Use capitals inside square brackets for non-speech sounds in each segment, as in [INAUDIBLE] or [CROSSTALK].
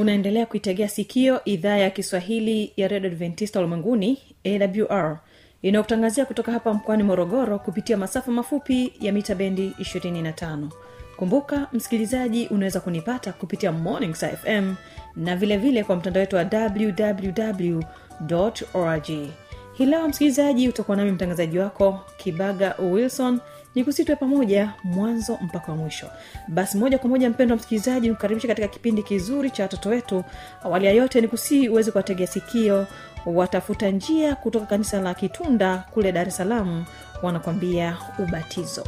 unaendelea kuitegea sikio idhaa ya kiswahili ya redio adventista ulimwenguni awr inayokutangazia kutoka hapa mkoani morogoro kupitia masafa mafupi ya mita bendi 25 kumbuka msikilizaji unaweza kunipata kupitia morning fm na vile vile kwa mtandao wetu wa www org hii leo msikilizaji utakuwa nami mtangazaji wako kibaga wilson ni kusitwe pamoja mwanzo mpaka wa mwisho. Basi moja kwa moja mpendo wa msikilizaji nikukaribisha katika kipindi kizuri cha watoto wetu. Awali ya yote ni kusii uweze kuwategea sikio watafuta njia kutoka kanisa la kitunda kule dar es salaam wanakwambia ubatizo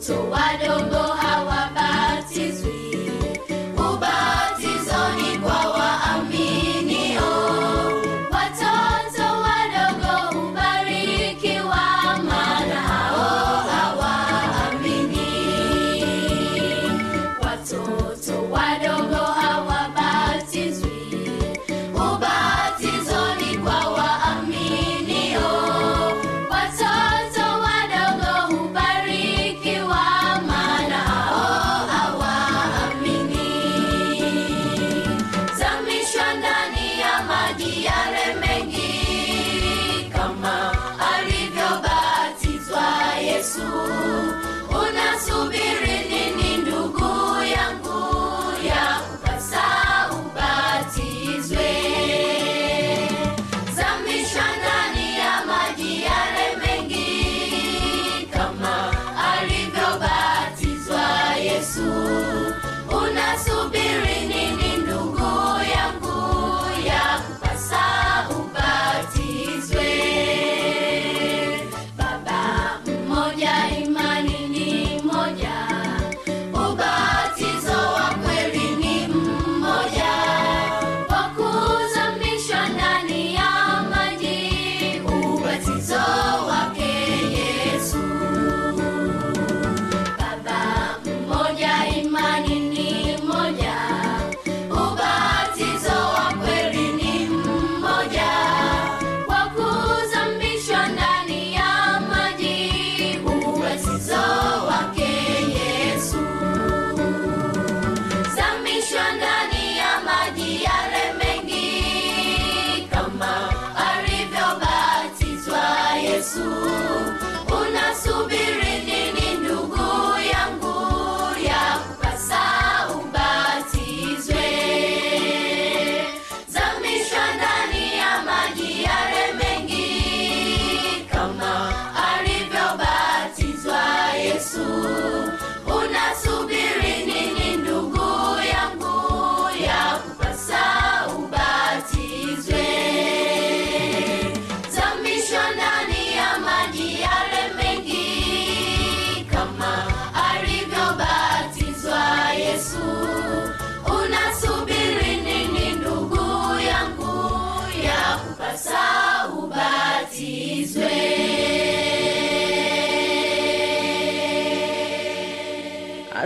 So I don't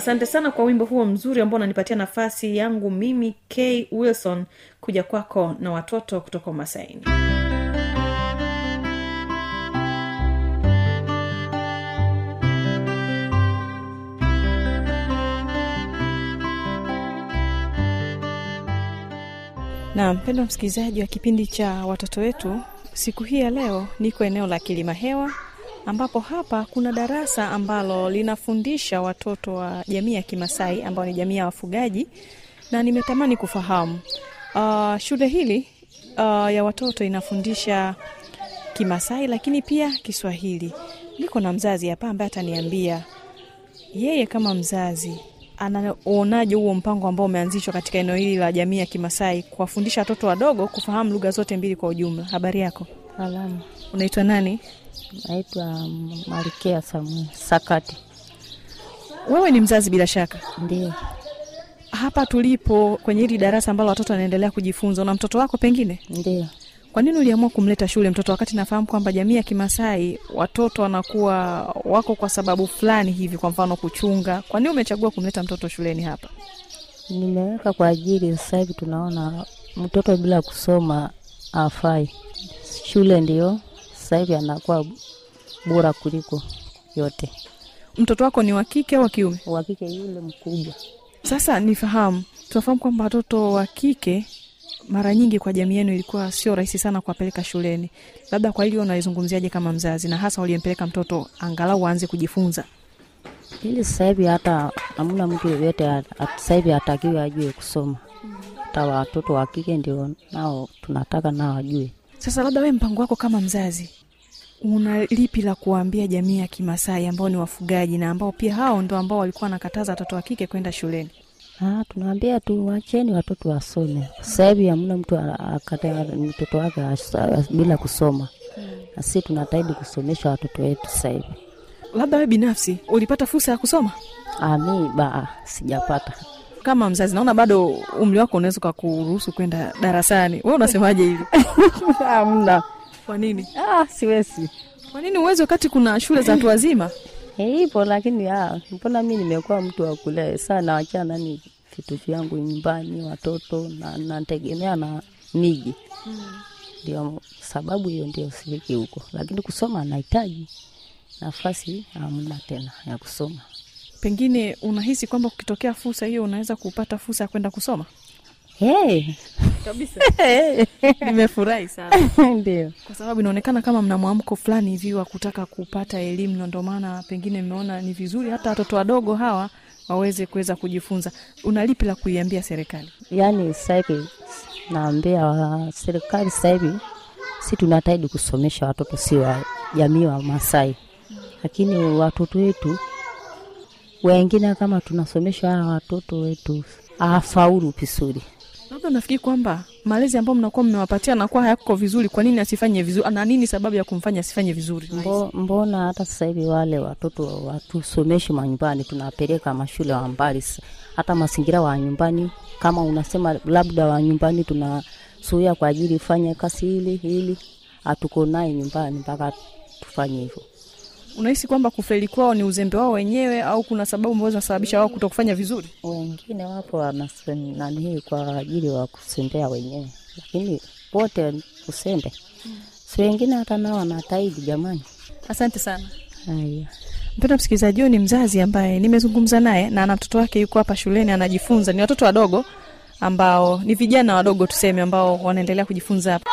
asante sana kwa wimbo huo mzuri ambao unanipatia nafasi yangu mimi k. Wilson kuja kwako na watoto kutoka umasaini. Na mpendwa msikilizaji wa kipindi cha watoto wetu siku hii ya leo niko eneo la kilima hewa ambapo hapa kuna darasa ambalo linafundisha watoto wa jamii ya kimasai ambao ni jamii ya wafugaji na nimetamani kufahamu. Uh, shule hili uh, ya watoto inafundisha kimasai lakini pia kiswahili. Niko na mzazi hapa ambaye ataniambia yeye kama mzazi anaonaje huo mpango ambao umeanzishwa katika eneo hili la jamii ya kimasai kuwafundisha watoto wadogo kufahamu lugha zote mbili kwa ujumla? Habari yako Salamu, unaitwa nani? Naitwa Malkia Samuel Sakati. wewe ni mzazi bila shaka? Ndio, hapa tulipo kwenye hili darasa ambalo watoto wanaendelea kujifunza una mtoto wako pengine? Ndio. kwa nini uliamua kumleta shule mtoto wakati nafahamu kwamba jamii ya kimasai watoto wanakuwa wako kwa sababu fulani hivi kwa mfano kuchunga. Kwa nini umechagua kumleta mtoto shuleni hapa? Nimeweka kwa ajili, sasa hivi tunaona mtoto bila kusoma afai. Shule ndio sasa hivi anakuwa bora kuliko yote. mtoto wako ni wa kike au wa kiume Uhakike yule mkubwa sasa nifahamu tunafahamu kwamba watoto wa kike mara nyingi kwa jamii yenu ilikuwa sio rahisi sana kuwapeleka shuleni labda kwa hili unaizungumziaje kama mzazi na hasa uliyempeleka mtoto angalau aanze kujifunza ili sasa hivi hata hamna mtu yoyote sasa hivi hatakiwi ajue kusoma. Hata watoto wa kike ndio nao tunataka nao wajue. Sasa labda we mpango wako kama mzazi una lipi la kuwaambia jamii ya kimasai ambao ni wafugaji na ambao pia hao ndo ambao walikuwa wanakataza watoto wa kike kwenda shuleni Ah, tunaambia tu wacheni watoto wasome. Sasa hivi hamna mtu akata mtoto wake bila kusoma. Na sisi tunataidi kusomesha watoto wetu sasa hivi. labda we binafsi ulipata fursa ya kusoma Ah, mi ba sijapata. Kama mzazi naona bado umri wako unaweza ukakuruhusu kwenda darasani we unasemaje hili [LAUGHS] Hamna. kwa nini Ah, siwezi. kwa nini uwezi wakati kuna shule za watu wazima Eh, Ipo lakini ah, mbona mi nimekuwa mtu wa kulea sana wachana nani vitu vyangu nyumbani, watoto na nategemea na miji. Ndio sababu hiyo ndio sifiki huko, lakini kusoma nahitaji nafasi, hamna tena ya kusoma. Pengine unahisi kwamba ukitokea fursa hiyo unaweza kupata fursa ya kwenda kusoma? Hey, kabisa. Nimefurahi sana. [LAUGHS] Ndio. Kwa sababu inaonekana kama mna mwamko fulani hivi wa kutaka kupata elimu na ndio maana pengine mmeona ni vizuri hata watoto wadogo hawa waweze kuweza kujifunza. Una lipi la kuiambia serikali? Yaani sasa hivi naambia serikali sasa hivi si tunataidi kusomesha watoto si wa jamii wa Masai, lakini watoto wetu wengine kama tunasomesha hawa watoto wetu afaulu vizuri. labda nafikiri kwamba malezi ambayo mnakuwa mmewapatia nakuwa hayako vizuri kwa nini asifanye vizuri na nini sababu ya kumfanya asifanye vizuri Mbo, mbona hata sasa hivi wale watoto watusomeshe manyumbani, tunapeleka mashule wa mbali, hata mazingira wa nyumbani. Kama unasema labda wa nyumbani tunasuia kwa ajili fanye kazi hili hili, hatuko naye nyumbani mpaka tufanye hivyo. Unahisi kwamba kufeli kwao ni uzembe wao wenyewe au kuna sababu ambazo zinasababisha wao kuto kufanya vizuri? Wengine wapo wananii kwa ajili wa kusembea wenyewe, lakini wote usembe si wengine hata nao wanataidi jamani. asante sana. Haya. mpenda msikilizaji huyu ni mzazi ambaye nimezungumza naye na ana mtoto wake yuko hapa shuleni anajifunza. Ni watoto wadogo ambao ni vijana wadogo tuseme ambao wanaendelea kujifunza hapa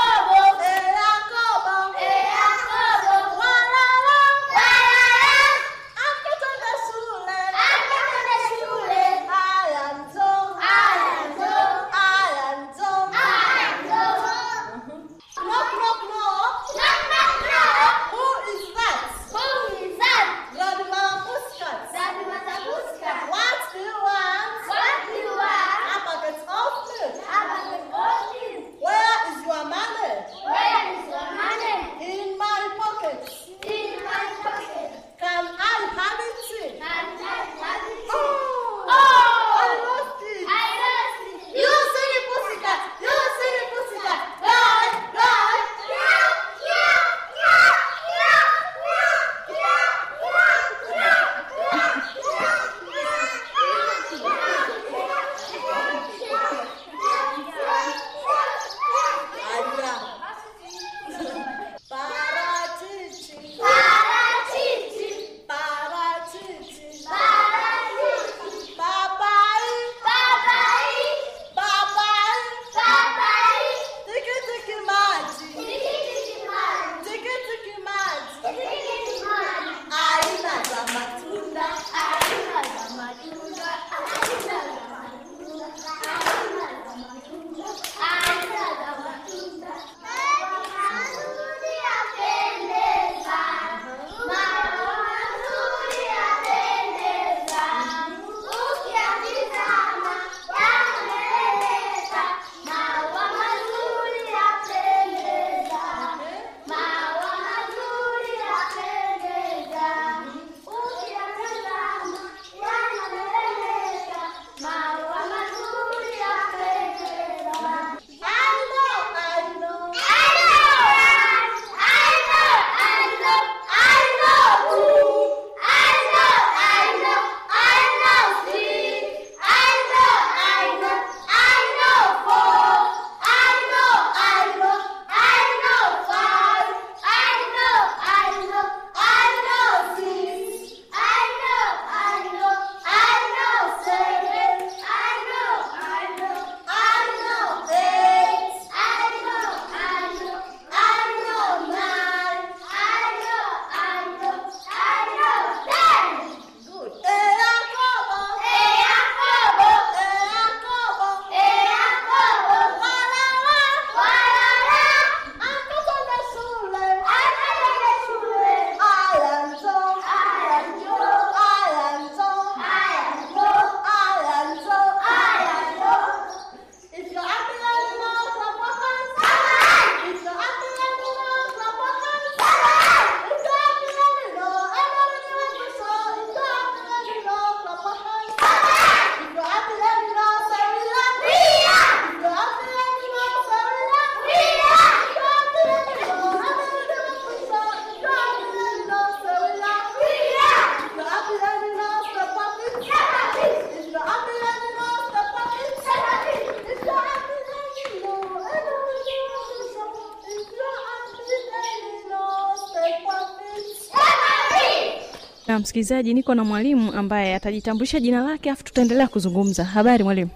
msikilizaji niko na mwalimu ambaye atajitambulisha jina lake afu tutaendelea kuzungumza. Habari mwalimu?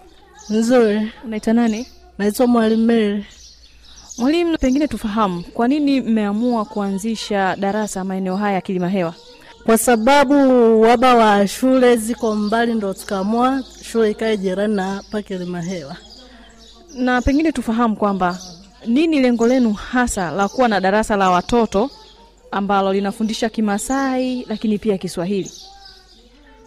Nzuri, unaitwa nani? Naitwa Mwalimu Meri. mwalimu pengine tufahamu kwa nini mmeamua kuanzisha darasa maeneo haya ya kilima hewa? Kwa sababu waba wa shule ziko mbali, ndo tukaamua shule ikae jirani na hapa Kilimahewa. na pengine tufahamu kwamba nini lengo lenu hasa la kuwa na darasa la watoto ambalo linafundisha kimasai lakini pia kiswahili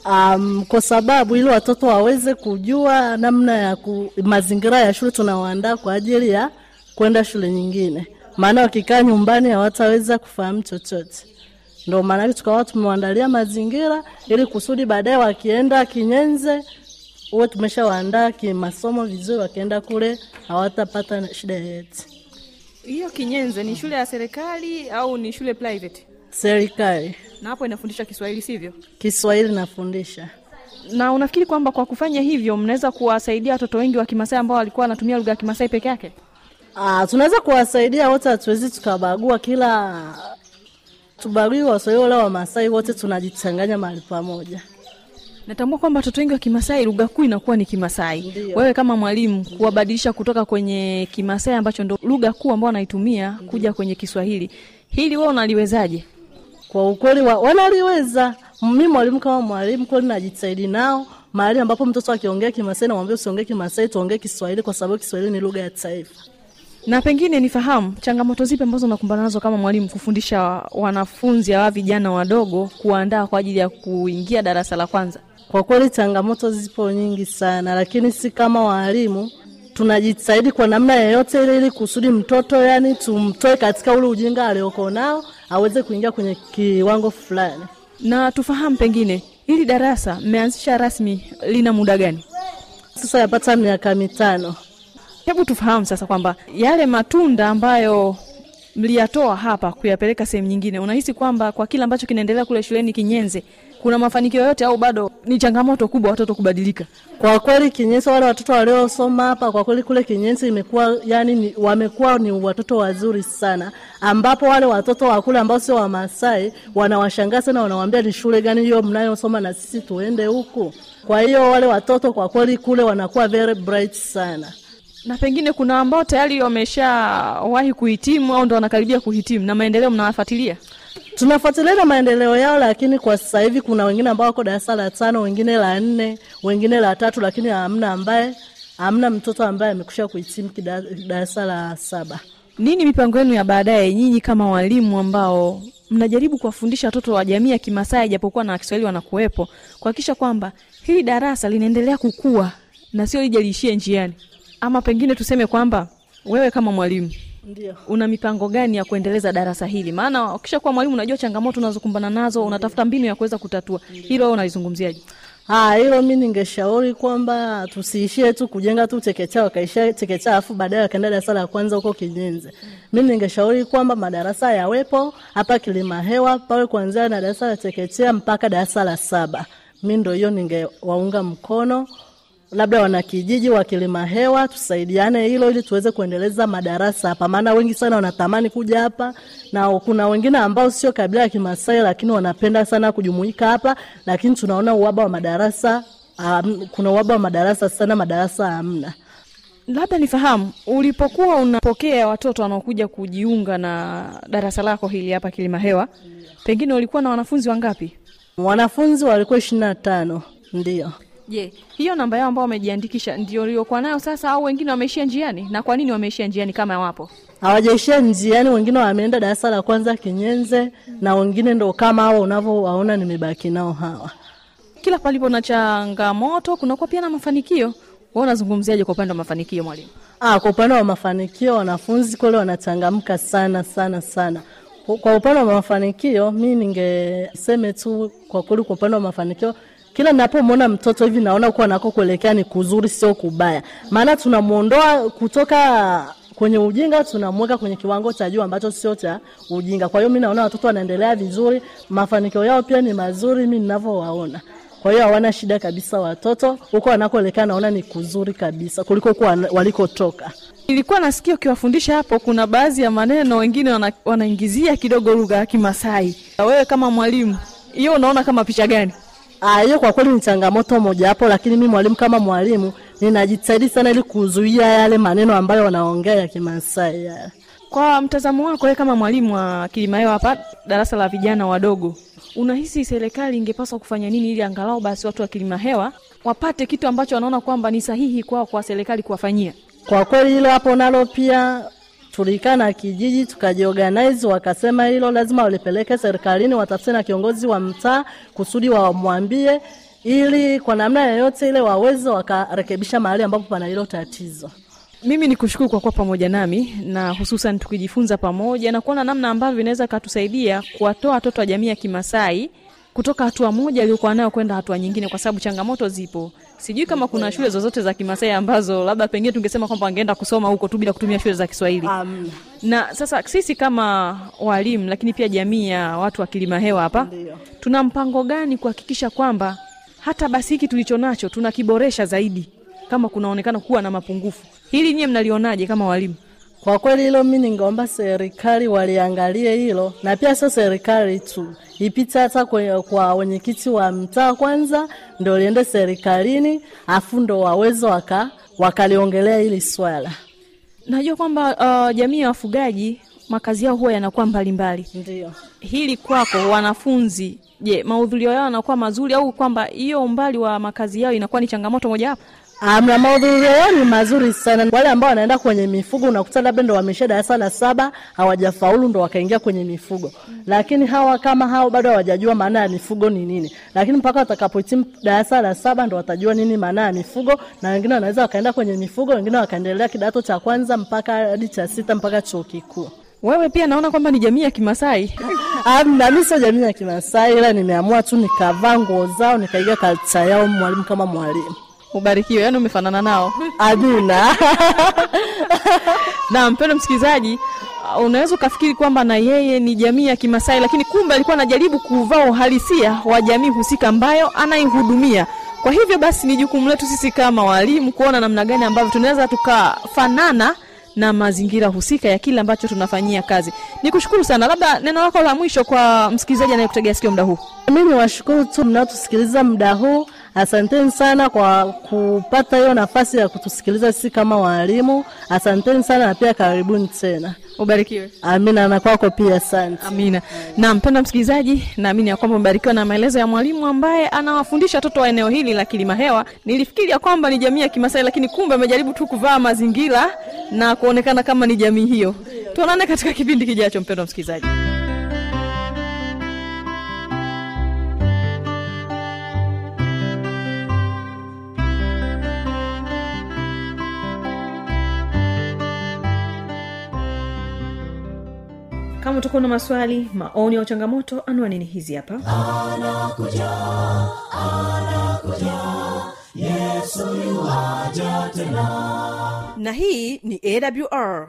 Um, kwa sababu ili watoto waweze kujua namna ya ku, mazingira ya shule tunawaandaa kwa ajili ya kwenda shule nyingine, maana wakikaa nyumbani hawataweza kufahamu chochote. Ndo maanake tukawa tumewaandalia mazingira ili kusudi baadaye wakienda Kinyenze uwe tumeshawaandaa kimasomo vizuri, wakienda kule hawatapata shida yoyote. Hiyo kinyenze ni shule ya serikali au ni shule private? Serikali. Na hapo inafundisha kiswahili sivyo? Kiswahili nafundisha. na unafikiri kwamba kwa kufanya hivyo mnaweza kuwasaidia watoto wengi wa kimasai ambao walikuwa wanatumia lugha ya kimasai peke yake? Ah, tunaweza kuwasaidia wote, hatuwezi tukabagua. Kila tubagui Waswahili wala Wamasai, wote tunajichanganya mahali pamoja. Natambua kwamba watoto wengi wa kimasai lugha kuu inakuwa ni kimasai Ndiyo. wewe kama mwalimu kuwabadilisha kutoka kwenye kimasai ambacho ndo lugha kuu ambao wanaitumia kuja kwenye kiswahili hili wewe unaliwezaje Kwa ukweli wa, wanaliweza. Mimi mwalimu kama mwalimu kweli najitahidi nao mahali ambapo mtoto akiongea Kimasai namwambia usiongee Kimasai, tuongee Kiswahili kwa sababu Kiswahili ni lugha ya taifa. na pengine nifahamu changamoto zipi ambazo unakumbana nazo kama mwalimu kufundisha wanafunzi hawa vijana wadogo kuandaa kwa ajili ya kuingia darasa la kwanza Kwa kweli changamoto zipo nyingi sana, lakini si kama walimu tunajitahidi kwa namna yoyote ile ili kusudi mtoto yani tumtoe katika ule ujinga alioko nao aweze kuingia kwenye kiwango fulani. na tufahamu pengine hili darasa mmeanzisha rasmi lina muda gani Sasa yapata miaka mitano. hebu tufahamu sasa kwamba yale matunda ambayo mliyatoa hapa kuyapeleka sehemu nyingine unahisi kwamba kwa kile ambacho kinaendelea kule shuleni kinyenze kuna mafanikio yote au bado ni changamoto kubwa watoto kubadilika Kwa kweli Kinyenze, wale watoto waliosoma hapa, kwa kweli kule Kinyenze imekuwa yani ni, wamekuwa ni watoto wazuri sana, ambapo wale watoto wa kule ambao sio Wamasai wanawashangaa sana, wanawaambia ni shule gani hiyo mnayosoma na sisi tuende huku. Kwa hiyo wale watoto kwa kweli kule wanakuwa very bright sana. Na pengine kuna ambao tayari wameshawahi kuhitimu au ndo wanakaribia kuhitimu na maendeleo mnawafuatilia Tunafuatilia na maendeleo yao, lakini kwa sasa hivi kuna wengine ambao wako darasa la tano, wengine la nne, wengine la tatu, lakini hamna ambaye hamna mtoto ambaye amekusha kuhitimu darasa la saba. nini mipango yenu ya baadaye nyinyi kama walimu ambao mnajaribu kuwafundisha watoto wa jamii ya kimasai japokuwa na kiswahili wanakuwepo kuhakikisha kwamba hili darasa linaendelea kukua na sio lije liishie njiani ama pengine tuseme kwamba wewe kama mwalimu Ndio. una mipango gani ya kuendeleza darasa hili maana ukisha kuwa mwalimu unajua changamoto unazokumbana nazo unatafuta mbinu ya kuweza kutatua hilo wewe unalizungumziaje Ah, hilo mi ningeshauri kwamba tusiishie tu kujenga tu chekechea wakaishia chekechea afu baadaye wakaenda darasa la kwanza huko Kinyenze. Mi ningeshauri kwamba madarasa yawepo hapa Kilimahewa, pawe kuanzia na darasa la chekechea mpaka darasa la saba. Mi ndo hiyo ningewaunga mkono labda wanakijiji wa Kilima Hewa tusaidiane hilo ili tuweze kuendeleza madarasa hapa, maana wengi sana wanatamani kuja hapa, na kuna wengine ambao sio kabila ya Kimasai lakini wanapenda sana kujumuika hapa, lakini tunaona uhaba wa madarasa um, kuna uhaba wa madarasa sana, madarasa hamna. labda nifahamu ulipokuwa unapokea watoto wanaokuja kujiunga na darasa lako hili hapa kilima hewa pengine ulikuwa na wanafunzi wangapi Wanafunzi walikuwa ishirini na tano ndio. Je hiyo namba yao ambao wamejiandikisha ndio uliokuwa nayo sasa au wengine wameishia njiani na kwa nini wameishia njiani kama wapo hawajaishia njiani, wengine wameenda darasa la kwanza Kinyenze, na wengine ndo kama hao unavyowaona nimebaki nao hawa. kila palipo na changamoto kunakuwa pia na mafanikio wewe unazungumziaje kwa upande wa mafanikio mwalimu Ah, kwa upande wa mafanikio wanafunzi kweli wanachangamka sana sana sana. Kwa- Kwa upande wa mafanikio mi ningeseme tu kwa kweli, kwa upande wa mafanikio kila ninapomwona mtoto hivi naona kuwa nako kuelekea ni kuzuri, sio kubaya, maana tunamwondoa kutoka kwenye ujinga tunamweka kwenye kiwango cha juu ambacho sio cha ujinga. Kwa hiyo mi naona watoto wanaendelea vizuri, mafanikio yao pia ni mazuri mi ninavyowaona. Kwa hiyo hawana shida kabisa watoto, huko wanakoelekea naona ni kuzuri kabisa kuliko huko walikotoka. nilikuwa nasikia ukiwafundisha hapo kuna baadhi ya maneno wengine wana, wanaingizia kidogo lugha ya kimasai wewe kama mwalimu hiyo unaona kama picha gani hiyo kwa kweli ni changamoto moja hapo, lakini mi mwalimu kama mwalimu ninajitahidi sana ili kuzuia yale maneno ambayo wanaongea ya Kimasai yale. kwa mtazamo wako wewe kama mwalimu wa kilimahewa hapa darasa la vijana wadogo unahisi serikali ingepaswa kufanya nini ili angalau basi watu wa kilimahewa wapate kitu ambacho wanaona kwamba ni sahihi kwao kwa serikali kuwafanyia Kwa kweli hilo hapo nalo pia tulikaa kijiji tukajiorganize, wakasema hilo lazima walipeleke serikalini, watafute na kiongozi wa mtaa kusudi wamwambie, ili kwa namna yoyote ile waweze wakarekebisha mahali ambapo pana hilo tatizo. mimi ni kushukuru kwa kuwa pamoja nami na hususan tukijifunza pamoja na kuona namna ambavyo inaweza katusaidia kuwatoa watoto wa jamii ya kimasai kutoka hatua moja aliyokuwa nayo kwenda hatua nyingine kwa sababu changamoto zipo sijui kama kuna shule zozote za kimasai ambazo labda pengine tungesema kwamba wangeenda kusoma huko tu bila kutumia shule za kiswahili. Um, na sasa sisi kama walimu lakini pia jamii ya watu wa kilima hewa hapa tuna mpango gani kuhakikisha kwamba hata basi hiki tulicho nacho tunakiboresha zaidi kama kunaonekana kuwa na mapungufu? Hili nyie mnalionaje kama walimu Kwa kweli hilo mi ningeomba serikali waliangalie hilo, na pia sio serikali tu, ipite hata kwa wenyekiti wa mtaa kwanza, ndo liende serikalini, afu ndo waweze waka wakaliongelea hili swala. najua kwamba uh, jamii ya wafugaji makazi yao huwa yanakuwa mbalimbali Ndio. hili kwako wanafunzi je mahudhurio yao yanakuwa mazuri au kwamba hiyo umbali wa makazi yao inakuwa ni changamoto mojawapo Amna, mahudhurio yao ni mazuri sana. Wale ambao wanaenda kwenye mifugo unakuta labda ndo wamesha darasa la saba hawajafaulu ndo wakaingia kwenye mifugo, lakini hawa kama hao bado hawajajua maana ya mifugo ni nini, lakini mpaka watakapohitimu darasa la saba ndo watajua nini maana ya mifugo, na wengine wanaweza wakaenda kwenye mifugo, wengine wakaendelea kidato cha kwanza mpaka hadi cha sita mpaka chuo kikuu. wewe pia naona kwamba ni jamii ya kimasai [LAUGHS] Amna, mimi sio jamii ya Kimasai, ila nimeamua tu nikavaa nguo zao nikaiga kalcha yao, mwalimu kama mwalimu. Ubarikiwe yaani umefanana nao. Aduna. [LAUGHS] na mpendo msikilizaji uh, unaweza ukafikiri kwamba na yeye ni jamii ya kimasai lakini kumbe alikuwa anajaribu kuvaa uhalisia wa jamii husika ambayo anaihudumia. Kwa hivyo basi ni jukumu letu sisi kama walimu kuona namna gani ambavyo tunaweza tukafanana na mazingira husika ya kile ambacho tunafanyia kazi. Ni kushukuru sana. Labda neno lako la mwisho kwa msikilizaji anayekutegea sikio muda huu. Mi niwashukuru tu mnaotusikiliza muda huu. Asanteni sana kwa kupata hiyo nafasi ya kutusikiliza sisi kama walimu. Asanteni sana na pia karibuni tena. ubarikiwe Amina, na kwako pia asante. amina na mpenda msikilizaji naamini ya kwamba umebarikiwa na maelezo ya mwalimu ambaye anawafundisha watoto wa eneo hili la kilima hewa nilifikiri ya kwamba ni jamii ya kimasai lakini kumbe amejaribu tu kuvaa mazingira na kuonekana kama ni jamii hiyo tuonane katika kipindi kijacho mpendwa msikilizaji utakuwa na maswali maoni au changamoto anwani ni hizi hapa. Anakuja anakuja yesu tena. Na hii ni awr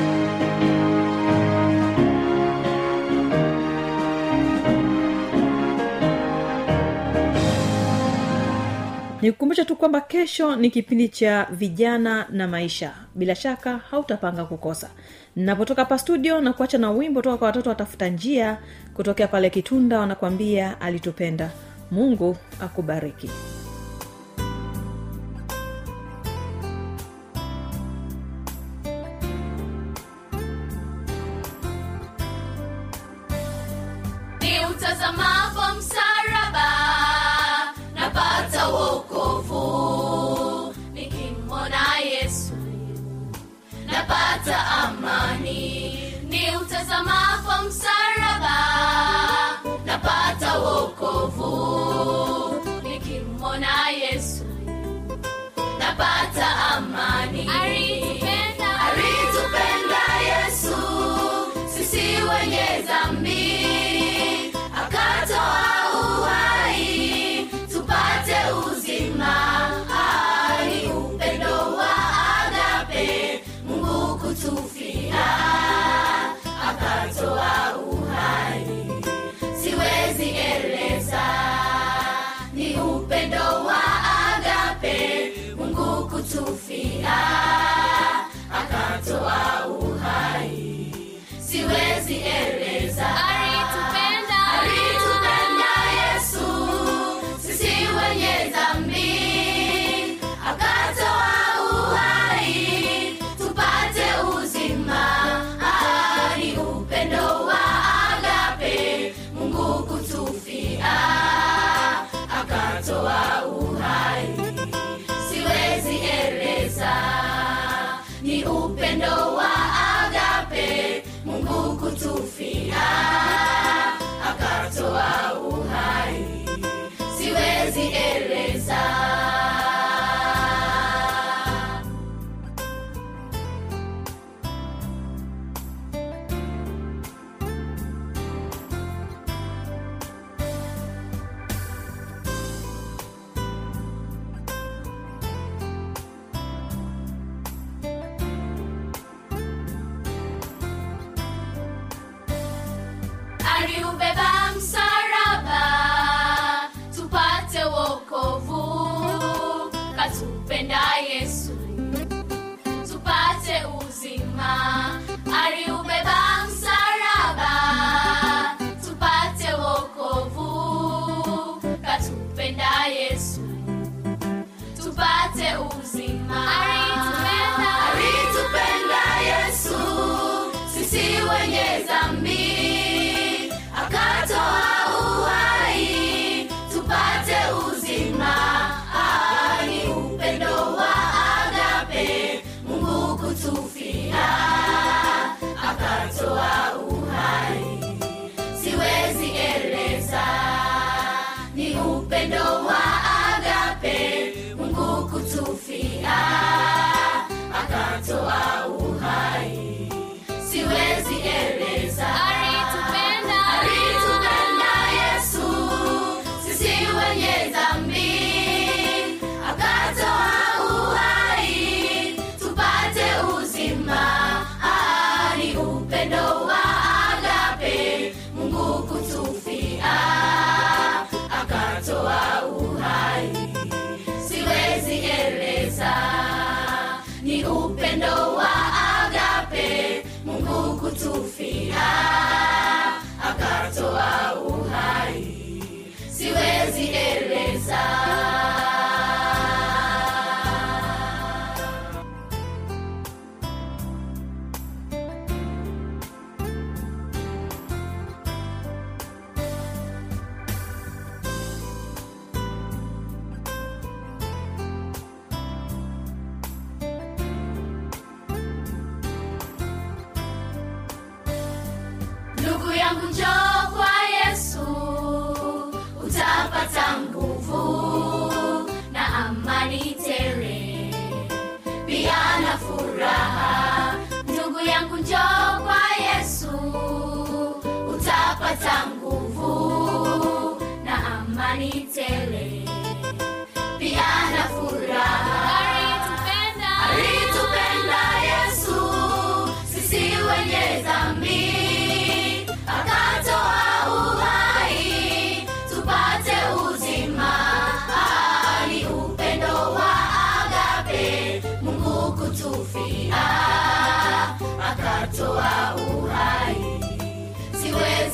nikukumbusha tu kwamba kesho ni kipindi cha vijana na maisha. Bila shaka hautapanga kukosa. Napotoka hapa studio na kuacha na wimbo toka kwa watoto watafuta njia kutokea pale kitunda wanakwambia alitupenda. Mungu akubariki akatoa uhai. Siwezi eleza akatoa uhai. Siwezi eleza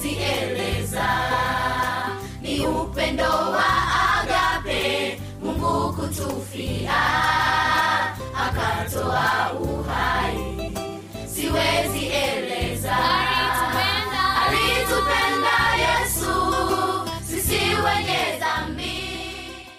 sieleza ni upendo wa agape mungu kutufia. Akatoa uhai. Siwezi eleza. Alitupenda.